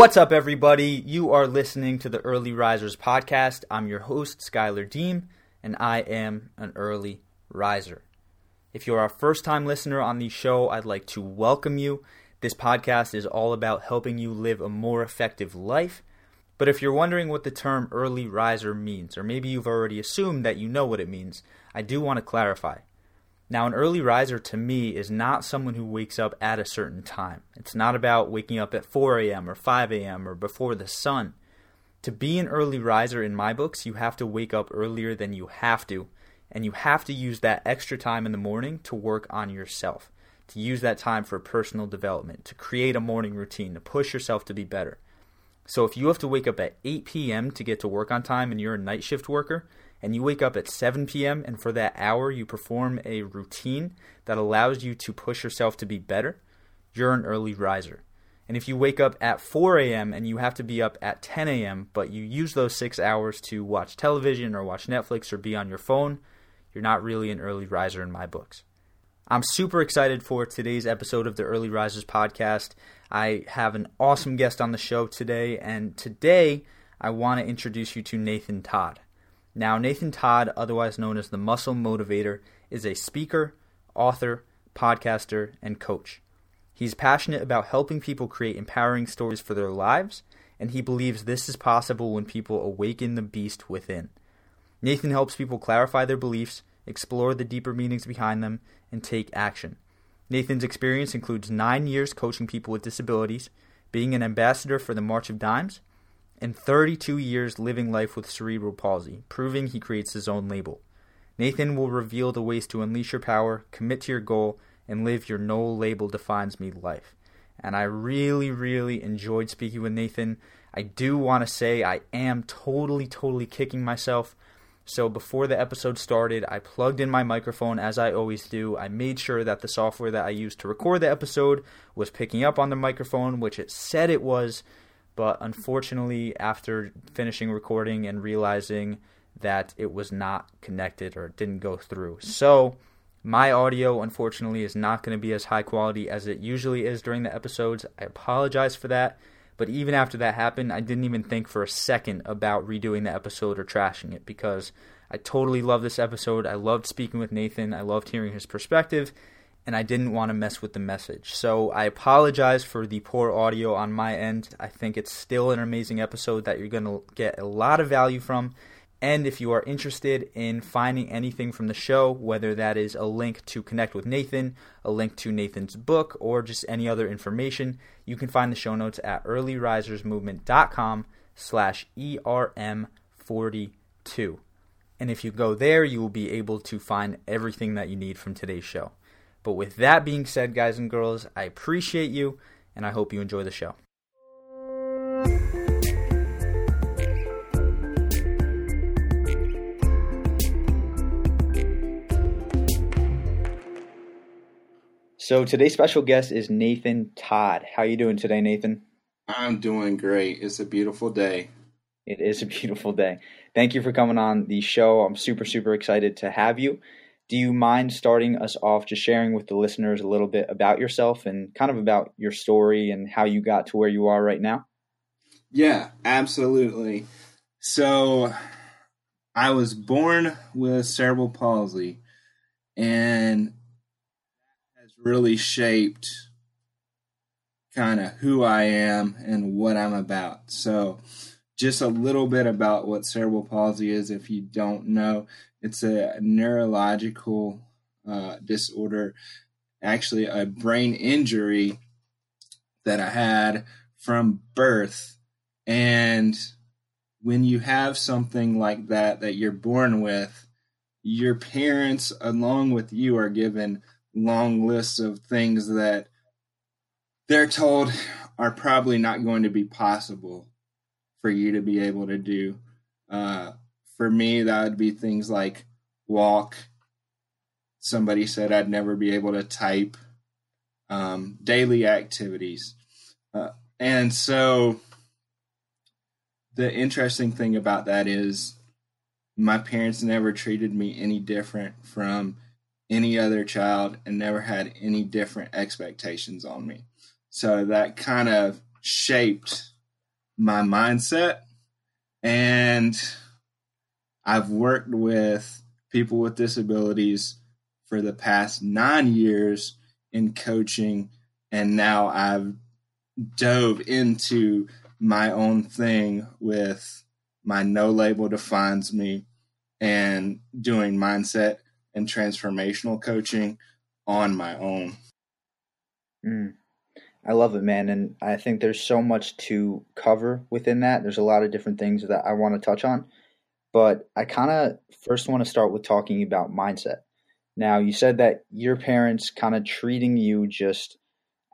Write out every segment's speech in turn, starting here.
What's up, everybody? You are listening to the Early Risers podcast. I'm your host, Skylar Deem, and I am an early riser. If you're our first time listener on the show, I'd like to welcome you. This podcast is all about helping you live a more effective life. But if you're wondering what the term early riser means, or maybe you've already assumed that you know what it means, I do want to clarify. Now, an early riser to me is not someone who wakes up at a certain time. It's not about waking up at 4 a.m. or 5 a.m. or before the sun. To be an early riser in my books, you have to wake up earlier than you have to, and you have to use that extra time in the morning to work on yourself, to use that time for personal development, to create a morning routine, to push yourself to be better. So if you have to wake up at 8 p.m. to get to work on time and you're a night shift worker, and you wake up at 7 p.m. and for that hour you perform a routine that allows you to push yourself to be better, you're an early riser. And if you wake up at 4 a.m. and you have to be up at 10 a.m., but you use those six hours to watch television or watch Netflix or be on your phone, you're not really an early riser in my books. I'm super excited for today's episode of the Early Risers podcast. I have an awesome guest on the show today, and today I want to introduce you to Nathan Todd. Now, Nathan Todd, otherwise known as the Muscle Motivator, is a speaker, author, podcaster, and coach. He's passionate about helping people create empowering stories for their lives, and he believes this is possible when people awaken the beast within. Nathan helps people clarify their beliefs, explore the deeper meanings behind them, and take action. Nathan's experience includes nine years coaching people with disabilities, being an ambassador for the March of Dimes, and 32 years living life with cerebral palsy, proving he creates his own label. Nathan will reveal the ways to unleash your power, commit to your goal, and live your no label defines me life. And I really, really enjoyed speaking with Nathan. I do want to say I am totally, totally kicking myself. So before the episode started, I plugged in my microphone as I always do. I made sure that the software that I used to record the episode was picking up on the microphone, which it said it was. But unfortunately, after finishing recording and realizing that it was not connected or it didn't go through. So, my audio, unfortunately, is not going to be as high quality as it usually is during the episodes. I apologize for that. But even after that happened, I didn't even think for a second about redoing the episode or trashing it because I totally love this episode. I loved speaking with Nathan. I loved hearing his perspective and I didn't want to mess with the message. So I apologize for the poor audio on my end. I think it's still an amazing episode that you're going to get a lot of value from. And if you are interested in finding anything from the show, whether that is a link to connect with Nathan, a link to Nathan's book, or just any other information, you can find the show notes at earlyrisersmovement.com slash ERM42. And if you go there, you will be able to find everything that you need from today's show. But with that being said, guys and girls, I appreciate you and I hope you enjoy the show. So today's special guest is Nathan Todd. How are you doing today, Nathan? I'm doing great. It's a beautiful day. It is a beautiful day. Thank you for coming on the show. I'm super super excited to have you do you mind starting us off just sharing with the listeners a little bit about yourself and kind of about your story and how you got to where you are right now? Yeah, absolutely. So, I was born with cerebral palsy, and has really shaped kind of who I am and what I'm about. So, just a little bit about what cerebral palsy is if you don't know. It's a neurological uh, disorder, actually, a brain injury that I had from birth. And when you have something like that that you're born with, your parents, along with you, are given long lists of things that they're told are probably not going to be possible for you to be able to do. Uh, for me, that would be things like walk. Somebody said I'd never be able to type. Um, daily activities. Uh, and so the interesting thing about that is my parents never treated me any different from any other child and never had any different expectations on me. So that kind of shaped my mindset. And I've worked with people with disabilities for the past nine years in coaching. And now I've dove into my own thing with my no label defines me and doing mindset and transformational coaching on my own. Mm. I love it, man. And I think there's so much to cover within that. There's a lot of different things that I want to touch on. But I kind of first want to start with talking about mindset. Now, you said that your parents kind of treating you just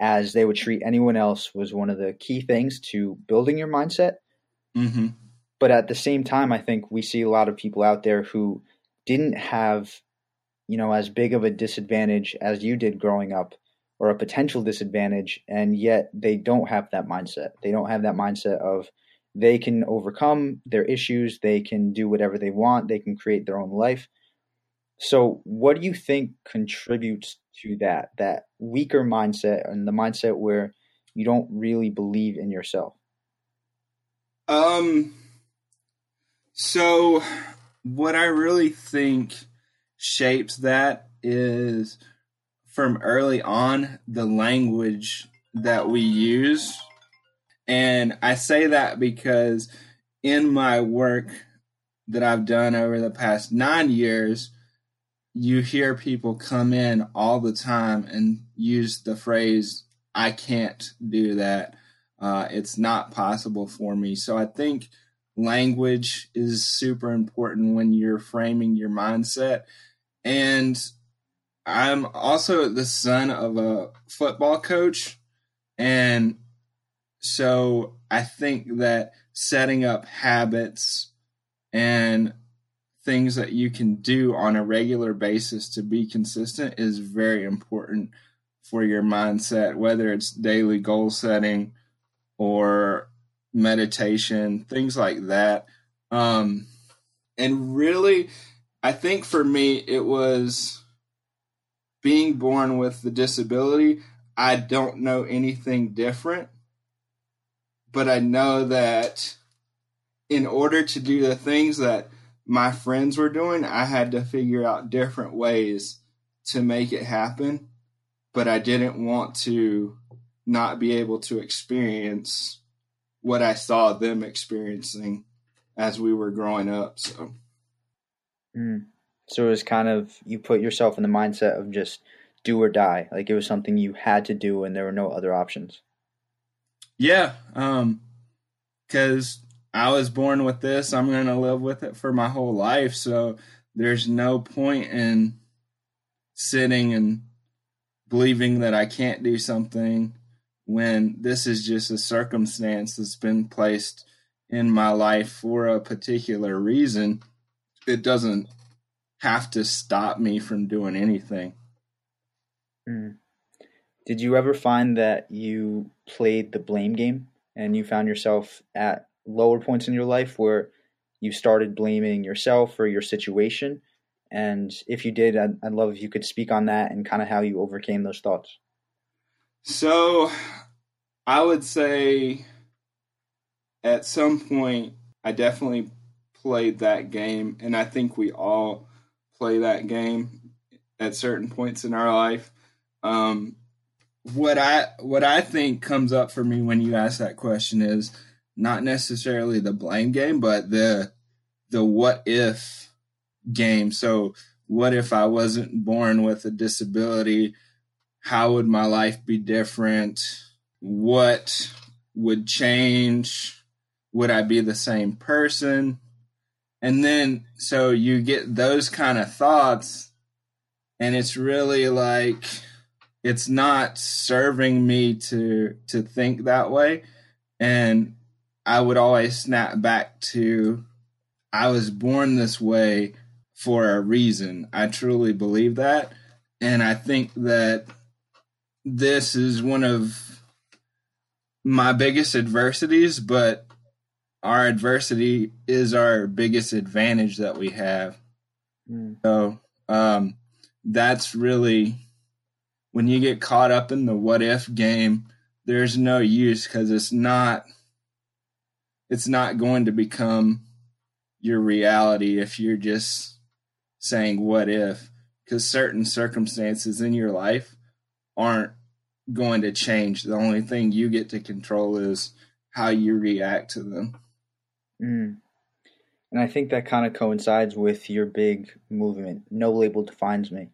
as they would treat anyone else was one of the key things to building your mindset. Mm-hmm. But at the same time, I think we see a lot of people out there who didn't have, you know, as big of a disadvantage as you did growing up or a potential disadvantage, and yet they don't have that mindset. They don't have that mindset of they can overcome their issues, they can do whatever they want, they can create their own life. So, what do you think contributes to that that weaker mindset and the mindset where you don't really believe in yourself? Um so what I really think shapes that is from early on the language that we use. And I say that because in my work that I've done over the past nine years, you hear people come in all the time and use the phrase, I can't do that. Uh, it's not possible for me. So I think language is super important when you're framing your mindset. And I'm also the son of a football coach. And so I think that setting up habits and things that you can do on a regular basis to be consistent is very important for your mindset, whether it's daily goal setting or meditation, things like that. Um, and really, I think for me, it was being born with the disability. I don't know anything different, but I know that in order to do the things that my friends were doing, I had to figure out different ways to make it happen. But I didn't want to not be able to experience what I saw them experiencing as we were growing up. So, mm. So it was kind of you put yourself in the mindset of just do or die, like it was something you had to do, and there were no other options. Yeah, um, because I was born with this. I'm going to live with it for my whole life. So there's no point in sitting and believing that I can't do something when this is just a circumstance that's been placed in my life for a particular reason. It doesn't have to stop me from doing anything. Mm. Did you ever find that you played the blame game and you found yourself at lower points in your life where you started blaming yourself or your situation? And if you did, I'd, I'd love if you could speak on that and kind of how you overcame those thoughts. So I would say at some point, I definitely played that game. And I think we all play that game at certain points in our life. Um, what I what I think comes up for me when you ask that question is not necessarily the blame game, but the the what if game. So what if I wasn't born with a disability? How would my life be different? What would change? Would I be the same person? And then so you get those kind of thoughts and it's really like it's not serving me to to think that way and I would always snap back to I was born this way for a reason. I truly believe that. And I think that this is one of my biggest adversities, but our adversity is our biggest advantage that we have. Mm. So um, that's really when you get caught up in the what if game, there's no use because it's not it's not going to become your reality if you're just saying what if because certain circumstances in your life aren't going to change the only thing you get to control is how you react to them mm. and i think that kind of coincides with your big movement no label defines me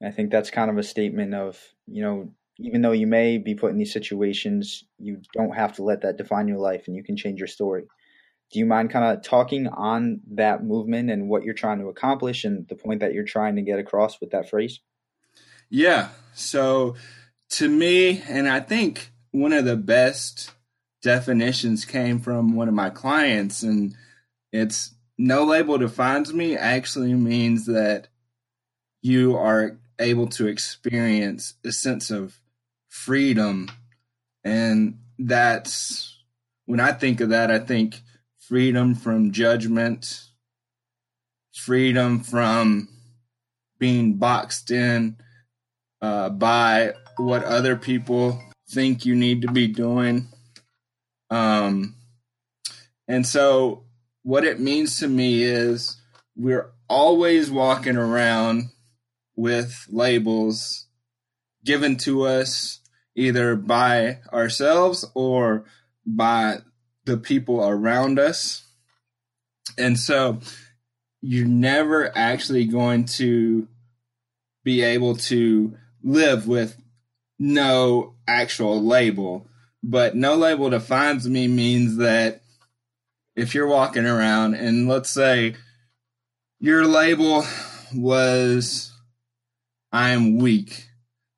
and i think that's kind of a statement of you know even though you may be put in these situations, you don't have to let that define your life and you can change your story. Do you mind kind of talking on that movement and what you're trying to accomplish and the point that you're trying to get across with that phrase? Yeah. So to me, and I think one of the best definitions came from one of my clients, and it's no label defines me actually means that you are able to experience a sense of freedom. And that's when I think of that, I think freedom from judgment, freedom from being boxed in uh, by what other people think you need to be doing. Um, and so, what it means to me is we're always walking around with labels given to us either by ourselves or by the people around us. And so you're never actually going to be able to live with no actual label. But no label defines me means that if you're walking around and let's say your label was I'm weak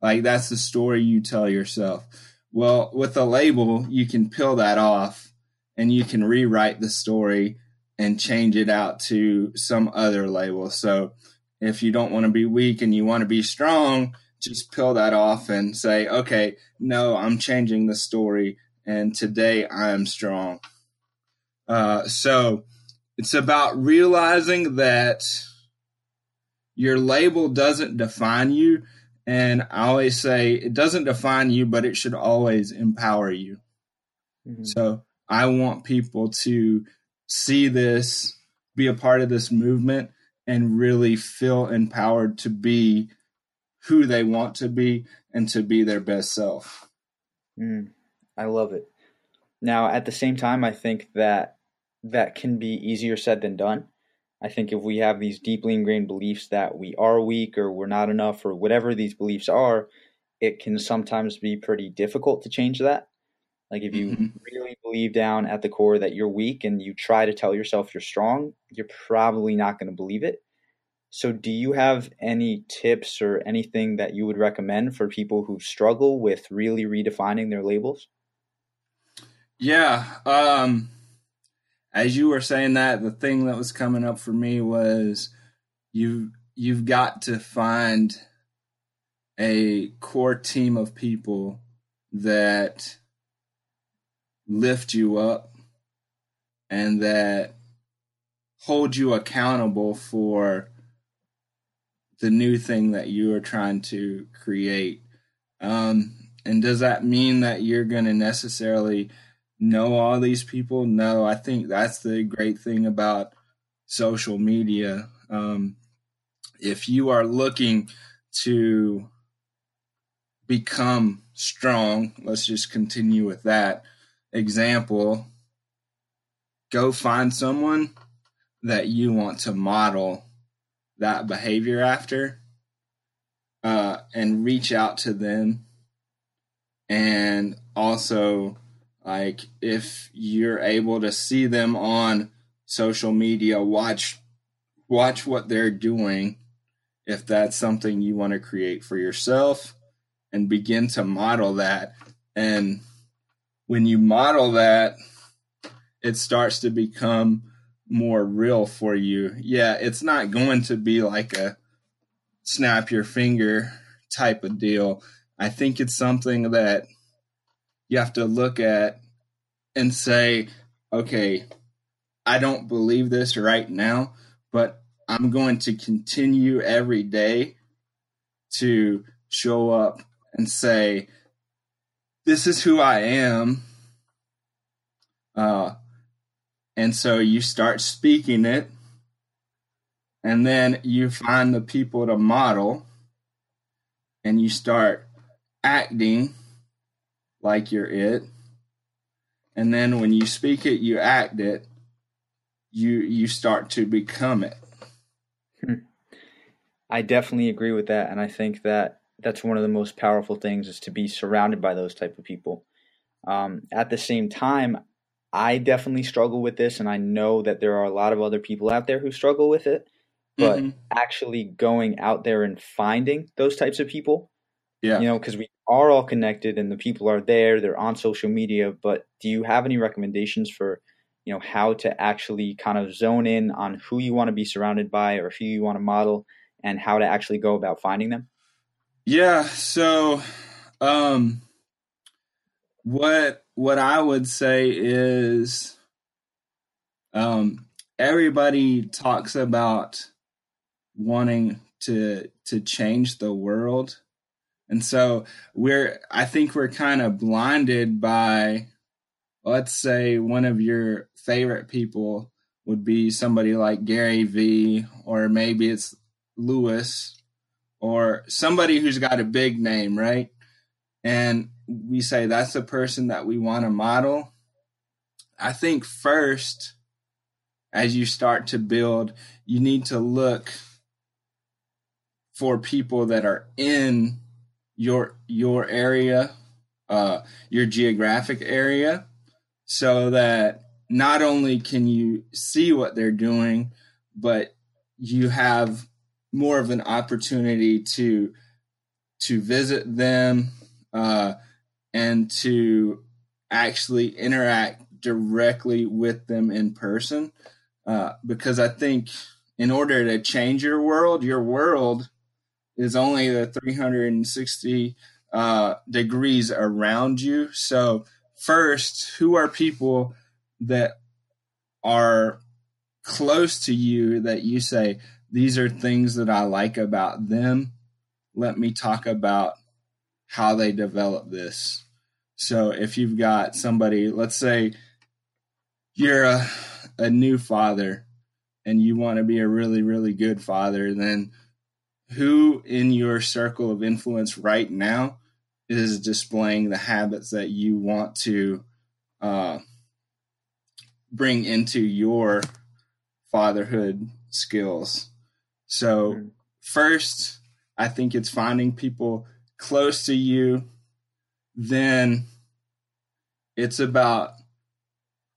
like that's the story you tell yourself. Well, with a label, you can peel that off and you can rewrite the story and change it out to some other label. So if you don't want to be weak and you want to be strong, just peel that off and say, okay, no, I'm changing the story and today I am strong. Uh, so it's about realizing that your label doesn't define you. And I always say it doesn't define you, but it should always empower you. Mm-hmm. So I want people to see this, be a part of this movement, and really feel empowered to be who they want to be and to be their best self. Mm, I love it. Now, at the same time, I think that that can be easier said than done. I think if we have these deeply ingrained beliefs that we are weak or we're not enough or whatever these beliefs are, it can sometimes be pretty difficult to change that. Like if you mm-hmm. really believe down at the core that you're weak and you try to tell yourself you're strong, you're probably not going to believe it. So, do you have any tips or anything that you would recommend for people who struggle with really redefining their labels? Yeah. Um, as you were saying that, the thing that was coming up for me was you you've got to find a core team of people that lift you up and that hold you accountable for the new thing that you are trying to create. Um, and does that mean that you're going to necessarily know all these people. No, I think that's the great thing about social media. Um, if you are looking to become strong, let's just continue with that example. Go find someone that you want to model that behavior after uh, and reach out to them. And also like if you're able to see them on social media, watch watch what they're doing. If that's something you want to create for yourself and begin to model that. And when you model that it starts to become more real for you. Yeah, it's not going to be like a snap your finger type of deal. I think it's something that you have to look at and say, okay, I don't believe this right now, but I'm going to continue every day to show up and say, this is who I am. Uh, And so you start speaking it, and then you find the people to model, and you start acting like you're it. And then when you speak it, you act it, you you start to become it. Hmm. I definitely agree with that, and I think that that's one of the most powerful things is to be surrounded by those type of people. Um, at the same time, I definitely struggle with this, and I know that there are a lot of other people out there who struggle with it. But mm-hmm. actually going out there and finding those types of people, yeah, you know, because we are all connected and the people are there, they're on social media. But do you have any recommendations for, you know, how to actually kind of zone in on who you want to be surrounded by or who you want to model, and how to actually go about finding them? Yeah. So, um, what what I would say is, um, everybody talks about wanting to to change the world, and so we're I think we're kind of blinded by, let's say, one of your favorite people would be somebody like Gary Vee, or maybe it's Lewis or somebody who's got a big name, right? And we say that's the person that we want to model. I think first, as you start to build, you need to look for people that are in your your area, uh, your geographic area, so that not only can you see what they're doing, but you have more of an opportunity to to visit them uh, and to actually interact directly with them in person uh, because I think in order to change your world, your world is only the 360 uh, degrees around you. So first, who are people that are close to you that you say, these are things that I like about them. Let me talk about how they develop this. So if you've got somebody, let's say you're a, a new father and you want to be a really, really good father, then who in your circle of influence right now is displaying the habits that you want to uh, bring into your fatherhood skills? So, mm-hmm. first, I think it's finding people close to you. Then it's about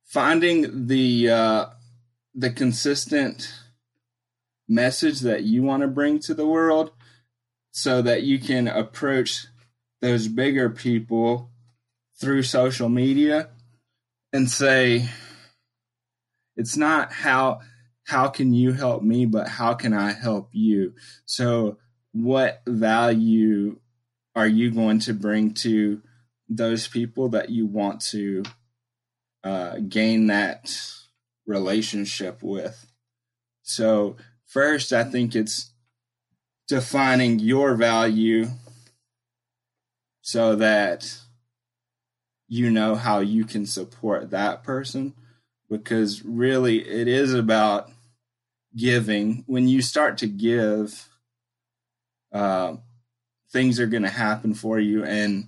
finding the uh, the consistent message that you want to bring to the world so that you can approach those bigger people through social media and say it's not how how can you help me, but how can I help you? So, what value are you going to bring to those people that you want to uh, gain that relationship with? So, first, I think it's defining your value so that you know how you can support that person because really it is about giving, when you start to give, uh, things are going to happen for you. And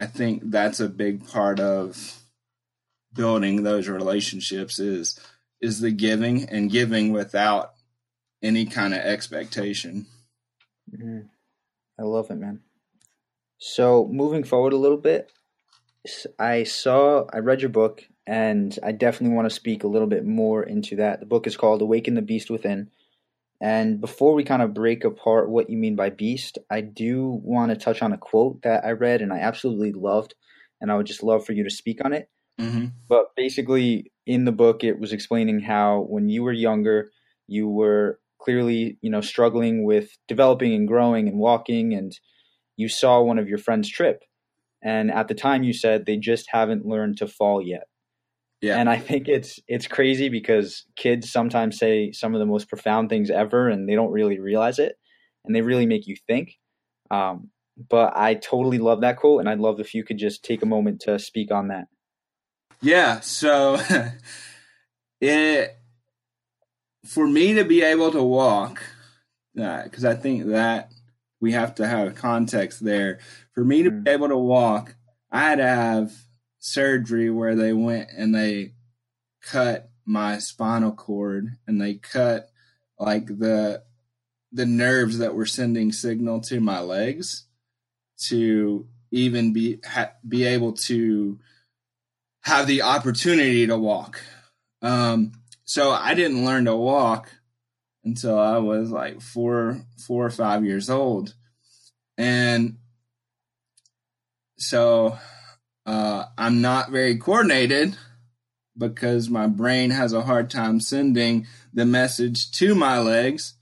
I think that's a big part of building those relationships is is the giving and giving without any kind of expectation. Mm-hmm. I love it, man. So moving forward a little bit, I saw I read your book and I definitely want to speak a little bit more into that. The book is called Awaken the Beast Within. And before we kind of break apart what you mean by beast, I do want to touch on a quote that I read and I absolutely loved, and I would just love for you to speak on it. Mm-hmm. But basically, in the book, it was explaining how when you were younger, you were clearly, you know, struggling with developing and growing and walking, and you saw one of your friends trip. And at the time, you said they just haven't learned to fall yet. Yeah. And I think it's it's crazy because kids sometimes say some of the most profound things ever and they don't really realize it and they really make you think. Um, but I totally love that quote and I'd love if you could just take a moment to speak on that. Yeah, so it for me to be able to walk, because uh, I think that we have to have context there. For me to mm. be able to walk, I had to have surgery where they went and they cut my spinal cord and they cut like the the nerves that were sending signal to my legs to even be ha, be able to have the opportunity to walk. Um, so I didn't learn to walk until I was like four, four or five years old, and so uh, I'm not very coordinated because my brain has a hard time sending the message to my legs,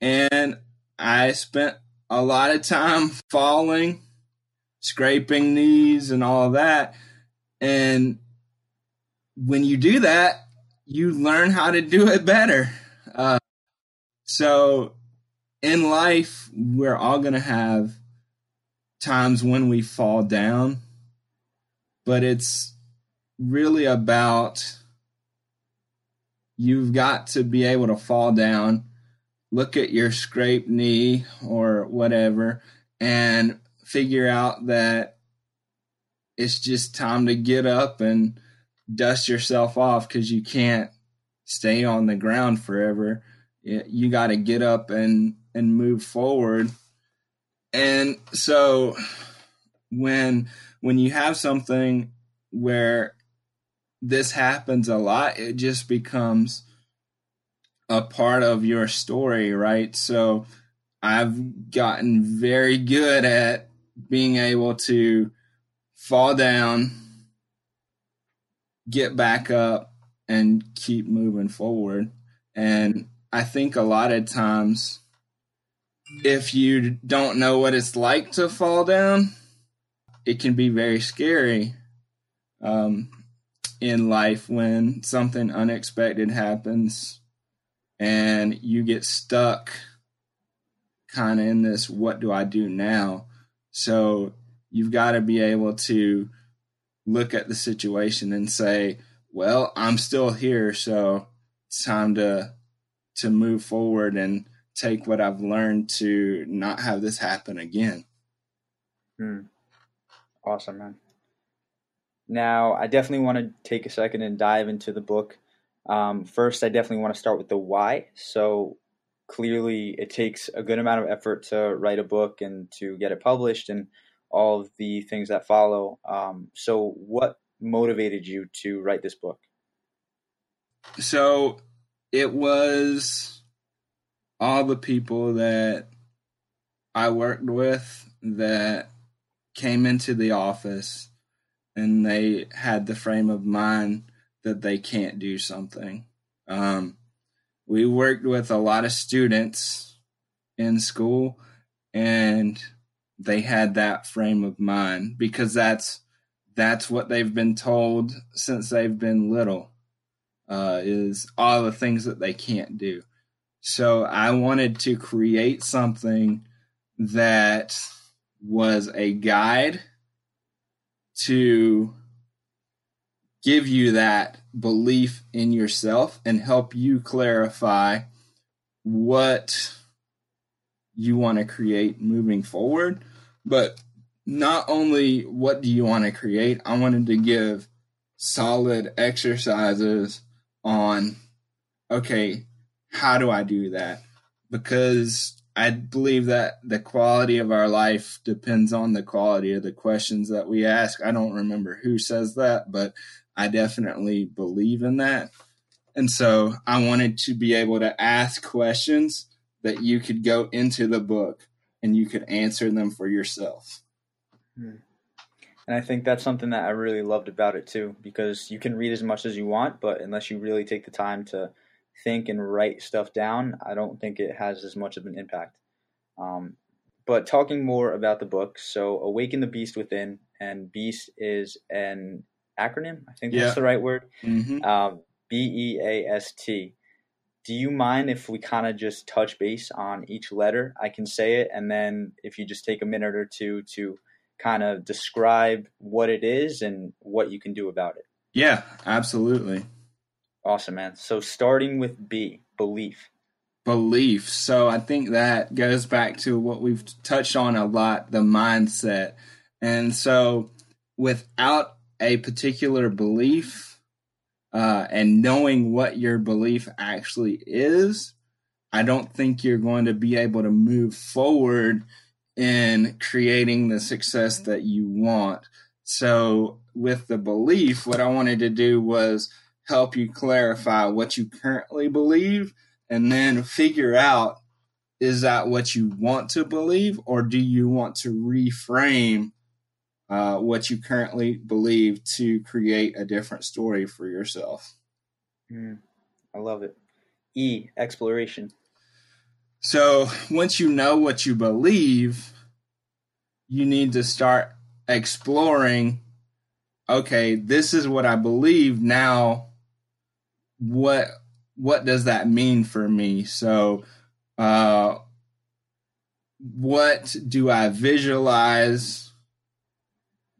and I spent a lot of time falling, scraping knees, and all that. And when you do that, you learn how to do it better. Uh, so in life, we're all going to have times when we fall down, but it's really about you've got to be able to fall down, look at your scraped knee or whatever, and figure out that it's just time to get up and dust yourself off because you can't stay on the ground forever. You got to get up and and move forward. And so when when you have something where this happens a lot, it just becomes a part of your story, right? So I've gotten very good at being able to fall down, get back up, and keep moving forward. And I think a lot of times, if you don't know what it's like to fall down, it can be very scary. Um, in life when something unexpected happens and you get stuck kind of in this what do I do now? So you've got to be able to look at the situation and say, well, I'm still here, so it's time to to move forward and take what I've learned to not have this happen again. Hmm. Awesome, man. Now, I definitely want to take a second and dive into the book. Um, first, I definitely want to start with the why. So, clearly, it takes a good amount of effort to write a book and to get it published and all of the things that follow. Um, so, what motivated you to write this book? So, it was all the people that I worked with that came into the office and they had the frame of mind that they can't do something. Um, we worked with a lot of students in school, and they had that frame of mind because that's that's what they've been told since they've been little uh, is all the things that they can't do. So I wanted to create something that was a guide to give you that belief in yourself and help you clarify what you want to create moving forward. But not only what do you want to create, I wanted to give solid exercises on okay, how do I do that? Because I believe that the quality of our life depends on the quality of the questions that we ask. I don't remember who says that, but I definitely believe in that. And so I wanted to be able to ask questions that you could go into the book and you could answer them for yourself. Hmm. And I think that's something that I really loved about it too, because you can read as much as you want, but unless you really take the time to think and write stuff down, I don't think it has as much of an impact. Um, but talking more about the book, so Awaken the Beast Within, and Beast is an acronym. I think that's the right word. Mm-hmm. Um, B E A S T. Do you mind if we kind of just touch base on each letter? I can say it, and then if you just take a minute or two to kind of describe what it is and what you can do about it. Yeah, absolutely. Awesome, man. So starting with B, belief. Belief. So I think that goes back to what we've touched on a lot, the mindset. And so without a particular belief uh, and knowing what your belief actually is, I don't think you're going to be able to move forward in creating the success that you want. So, with the belief, what I wanted to do was help you clarify what you currently believe and then figure out is that what you want to believe or do you want to reframe uh, what you currently believe to create a different story for yourself? Mm, I love it. E, exploration. So once you know what you believe, you need to start exploring okay, this is what I believe now what what does that mean for me? So uh what do I visualize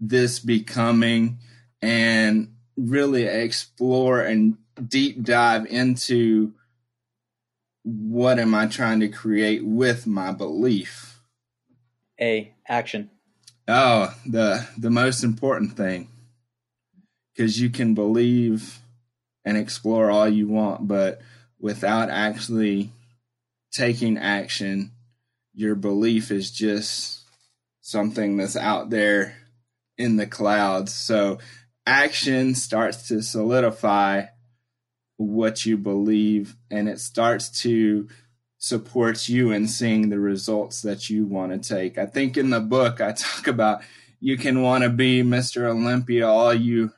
this becoming and really explore and deep dive into what am I trying to create with my belief? A action. Oh, the the most important thing. Cuz you can believe and explore all you want, but without actually taking action, your belief is just something that's out there in the clouds. So action starts to solidify what you believe and it starts to support you in seeing the results that you want to take. I think in the book I talk about you can want to be Mr. Olympia all you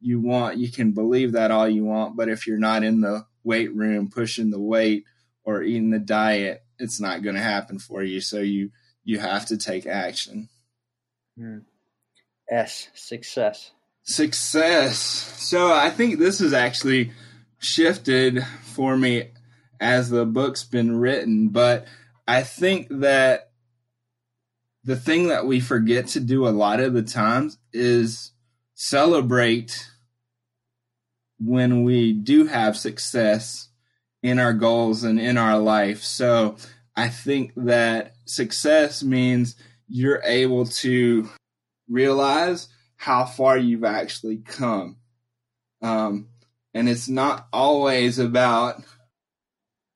you want, you can believe that all you want, but if you're not in the weight room pushing the weight or eating the diet, it's not going to happen for you. So you you have to take action. Hmm. S success. Success. So I think this has actually shifted for me as the book's been written, but I think that the thing that we forget to do a lot of the times is celebrate when we do have success in our goals and in our life. So I think that success means you're able to realize how far you've actually come. Um, and it's not always about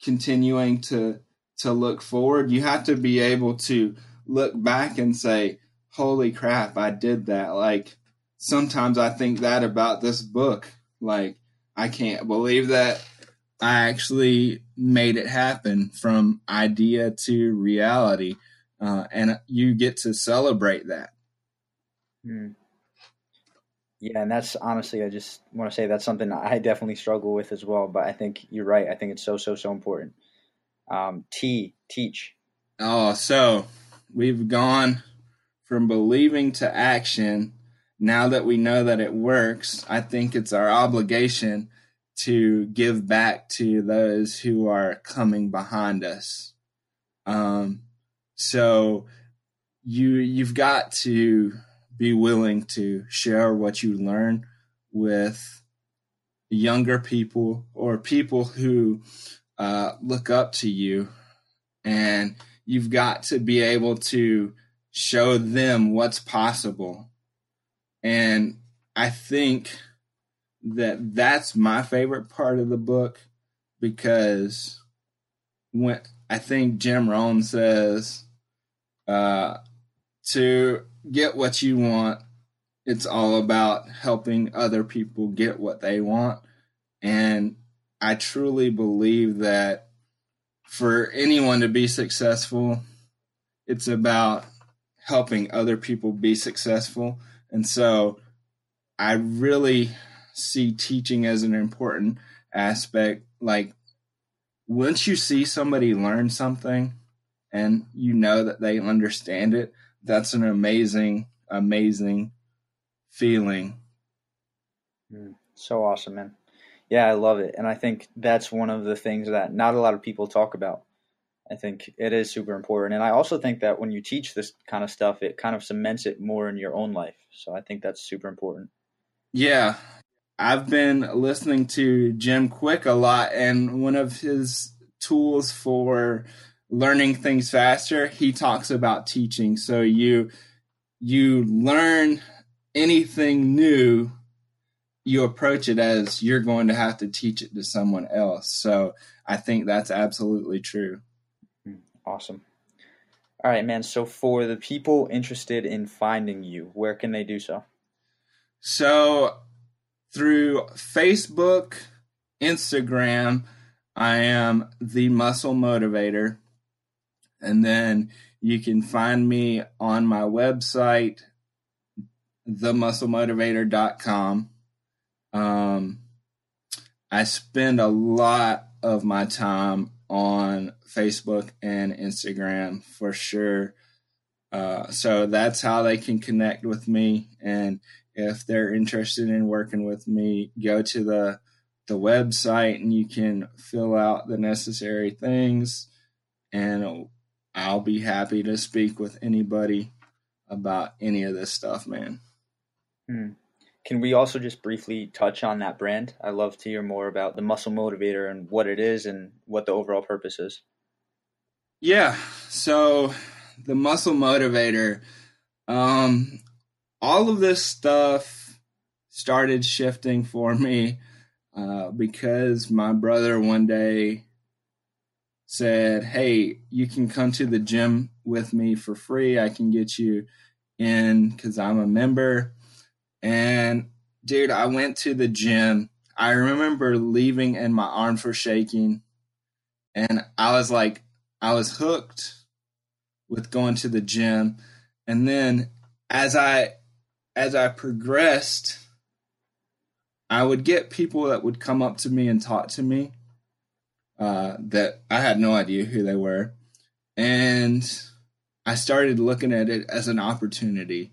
continuing to to look forward. You have to be able to look back and say, "Holy crap, I did that!" Like sometimes I think that about this book. Like, I can't believe that I actually made it happen from idea to reality. Uh, and you get to celebrate that. Hmm. Yeah, and that's honestly, I just want to say that's something I definitely struggle with as well. But I think you're right. I think it's so, so, so important. Um, T, teach. Oh, so we've gone from believing to action now that we know that it works, I think it's our obligation to give back to those who are coming behind us. Um, so you you've got to be willing to share what you learn with younger people or people who uh, look up to you, and you've got to be able to show them what's possible and I think that that's my favorite part of the book because when I think Jim Rohn says uh, to get what you want, it's all about helping other people get what they want. And I truly believe that for anyone to be successful, it's about helping other people be successful. And so I really see teaching as an important aspect. Like once you see somebody learn something and you know that they understand it, that's an amazing, amazing feeling. Mm, so awesome, man. Yeah, I love it. And I think that's one of the things that not a lot of people talk about. I think it is super important. And I also think that when you teach this kind of stuff, it kind of cements it more in your own life. So I think that's super important. Yeah. I've been listening to Jim Kwik a lot, and one of his tools for learning things faster, he talks about teaching. So you you learn anything new, you approach it as you're going to have to teach it to someone else. So I think that's absolutely true. Awesome. All right, man. So for the people interested in finding you, where can they do so? So through Facebook, Instagram, I am the muscle motivator. And then you can find me on my website, themusclemotivator.com. Um, I spend a lot of my time on Facebook and Instagram for sure. Uh, so that's how they can connect with me. And if they're interested in working with me, go to the the website and you can fill out the necessary things and I'll be happy to speak with anybody about any of this stuff, man. Hmm. Can we also just briefly touch on that brand? I love to hear more about the muscle motivator and what it is and what the overall purpose is. Yeah. So the muscle motivator, um, all of this stuff started shifting for me uh, because my brother one day said, Hey, you can come to the gym with me for free. I can get you in because I'm a member. And dude, I went to the gym. I remember leaving and my arms were shaking. And I was like, I was hooked with going to the gym. And then as I as I progressed, I would get people that would come up to me and talk to me uh, that I had no idea who they were. And I started looking at it as an opportunity.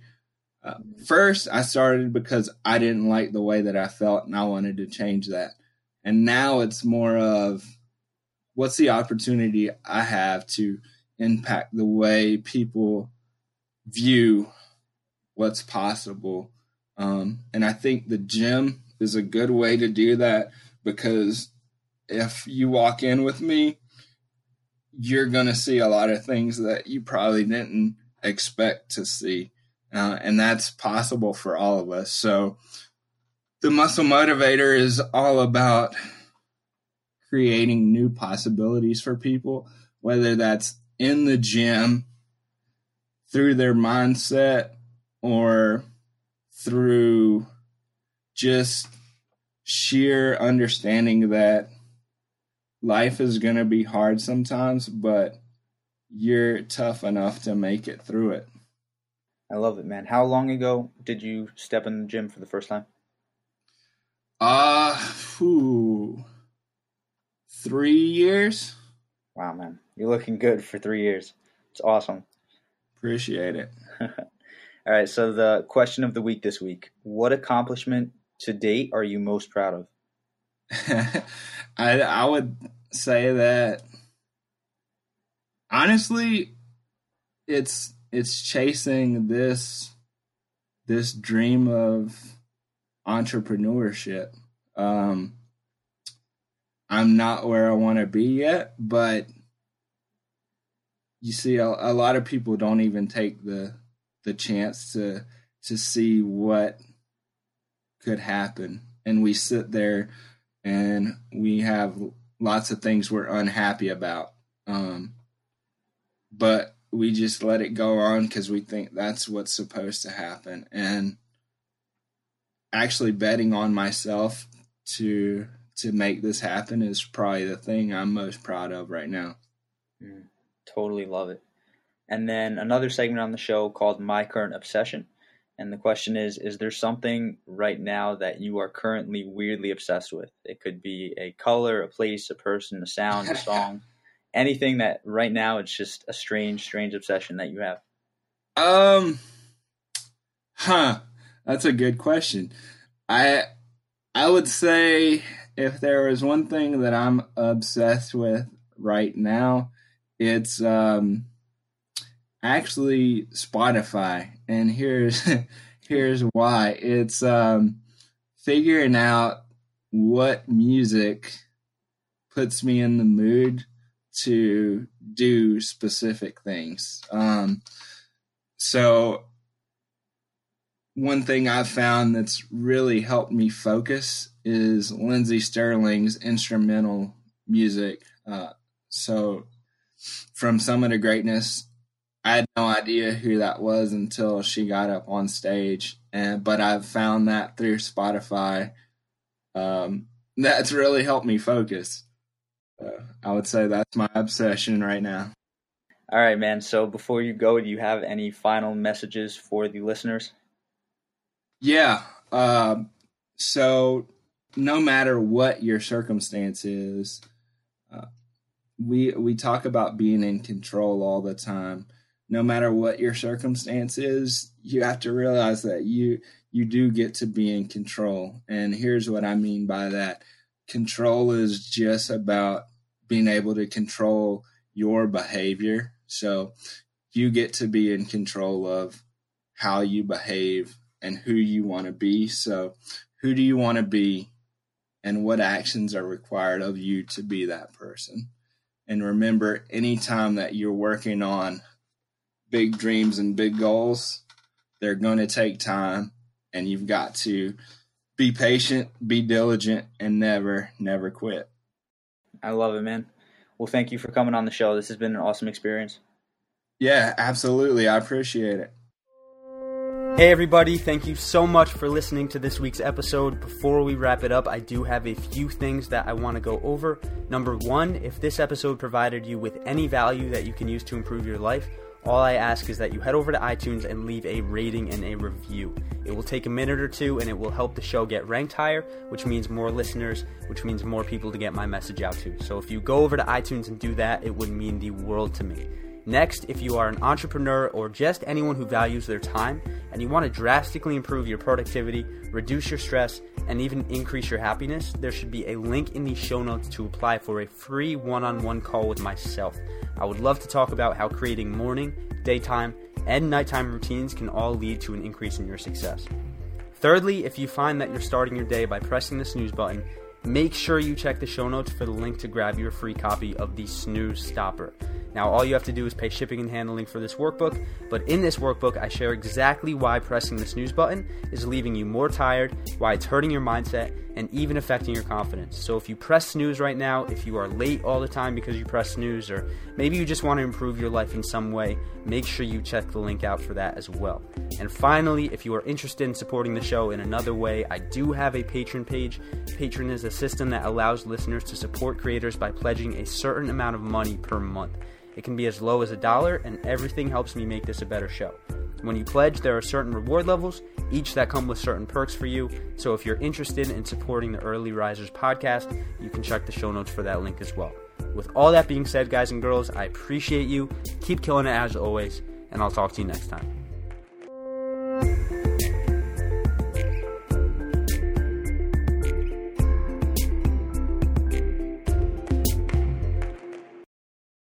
First, I started because I didn't like the way that I felt and I wanted to change that. And now it's more of what's the opportunity I have to impact the way people view what's possible. Um, and I think the gym is a good way to do that because if you walk in with me, you're going to see a lot of things that you probably didn't expect to see. Uh, and that's possible for all of us. So the muscle motivator is all about creating new possibilities for people, whether that's in the gym, through their mindset, or through just sheer understanding that life is going to be hard sometimes, but you're tough enough to make it through it. I love it, man. How long ago did you step in the gym for the first time? Uh, whew, three years. Wow, man. You're looking good for three years. It's awesome. Appreciate it. All right, so the question of the week this week What accomplishment to date are you most proud of? I, I would say that honestly, it's it's chasing this this dream of entrepreneurship. Um, I'm not where I want to be yet, but you see, a, a lot of people don't even take the the chance to to see what could happen, and we sit there and we have lots of things we're unhappy about. Um, but we just let it go on because we think that's what's supposed to happen. And actually betting on myself to to make this happen is probably the thing I'm most proud of right now. Mm, totally love it. And then another segment on the show called My Current Obsession. And the question is Is there something right now that you are currently weirdly obsessed with? It could be a color, a place, a person, a sound, a song, anything that right now it's just a strange, strange obsession that you have. Um, huh. That's a good question. I I would say if there is one thing that I'm obsessed with right now, it's um actually Spotify, and here's here's why. It's um figuring out what music puts me in the mood to do specific things. Um, so, one thing I've found that's really helped me focus is Lindsey Stirling's instrumental music. Uh, so, from Summit of Greatness, I had no idea who that was until she got up on stage, and but I've found that through Spotify. Um, that's really helped me focus. Uh, I would say that's my obsession right now. All right, man. So before you go, do you have any final messages for the listeners? Yeah. Uh, so no matter what your circumstance is, uh, we we talk about being in control all the time. No matter what your circumstance is, you have to realize that you you do get to be in control. And here's what I mean by that. Control is just about being able to control your behavior. So you get to be in control of how you behave and who you want to be. So who do you want to be and what actions are required of you to be that person? And remember, anytime that you're working on big dreams and big goals, they're going to take time and you've got to be patient, be diligent, and never, never quit. I love it, man. Well, thank you for coming on the show. This has been an awesome experience. Yeah, absolutely. I appreciate it. Hey, everybody, thank you so much for listening to this week's episode. Before we wrap it up, I do have a few things that I want to go over. Number one, if this episode provided you with any value that you can use to improve your life, all I ask is that you head over to iTunes and leave a rating and a review. It will take a minute or two and it will help the show get ranked higher, which means more listeners, which means more people to get my message out to. So if you go over to iTunes and do that, it would mean the world to me. Next, if you are an entrepreneur or just anyone who values their time and you want to drastically improve your productivity, reduce your stress, and even increase your happiness, there should be a link in the show notes to apply for a free one on one call with myself. I would love to talk about how creating morning, daytime, and nighttime routines can all lead to an increase in your success. Thirdly, if you find that you're starting your day by pressing the snooze button, make sure you check the show notes for the link to grab your free copy of the Snooze Stopper. Now, all you have to do is pay shipping and handling for this workbook, but in this workbook, I share exactly why pressing the snooze button is leaving you more tired, why it's hurting your mindset, and even affecting your confidence. So, if you press snooze right now, if you are late all the time because you press snooze, or maybe you just want to improve your life in some way, make sure you check the link out for that as well. And finally, if you are interested in supporting the show in another way, I do have a Patreon page. Patreon is a system that allows listeners to support creators by pledging a certain amount of money per month. It can be as low as a dollar, and everything helps me make this a better show. When you pledge, there are certain reward levels, each that come with certain perks for you. So if you're interested in supporting the Early Risers podcast, you can check the show notes for that link as well. With all that being said, guys and girls, I appreciate you. Keep killing it as always, and I'll talk to you next time.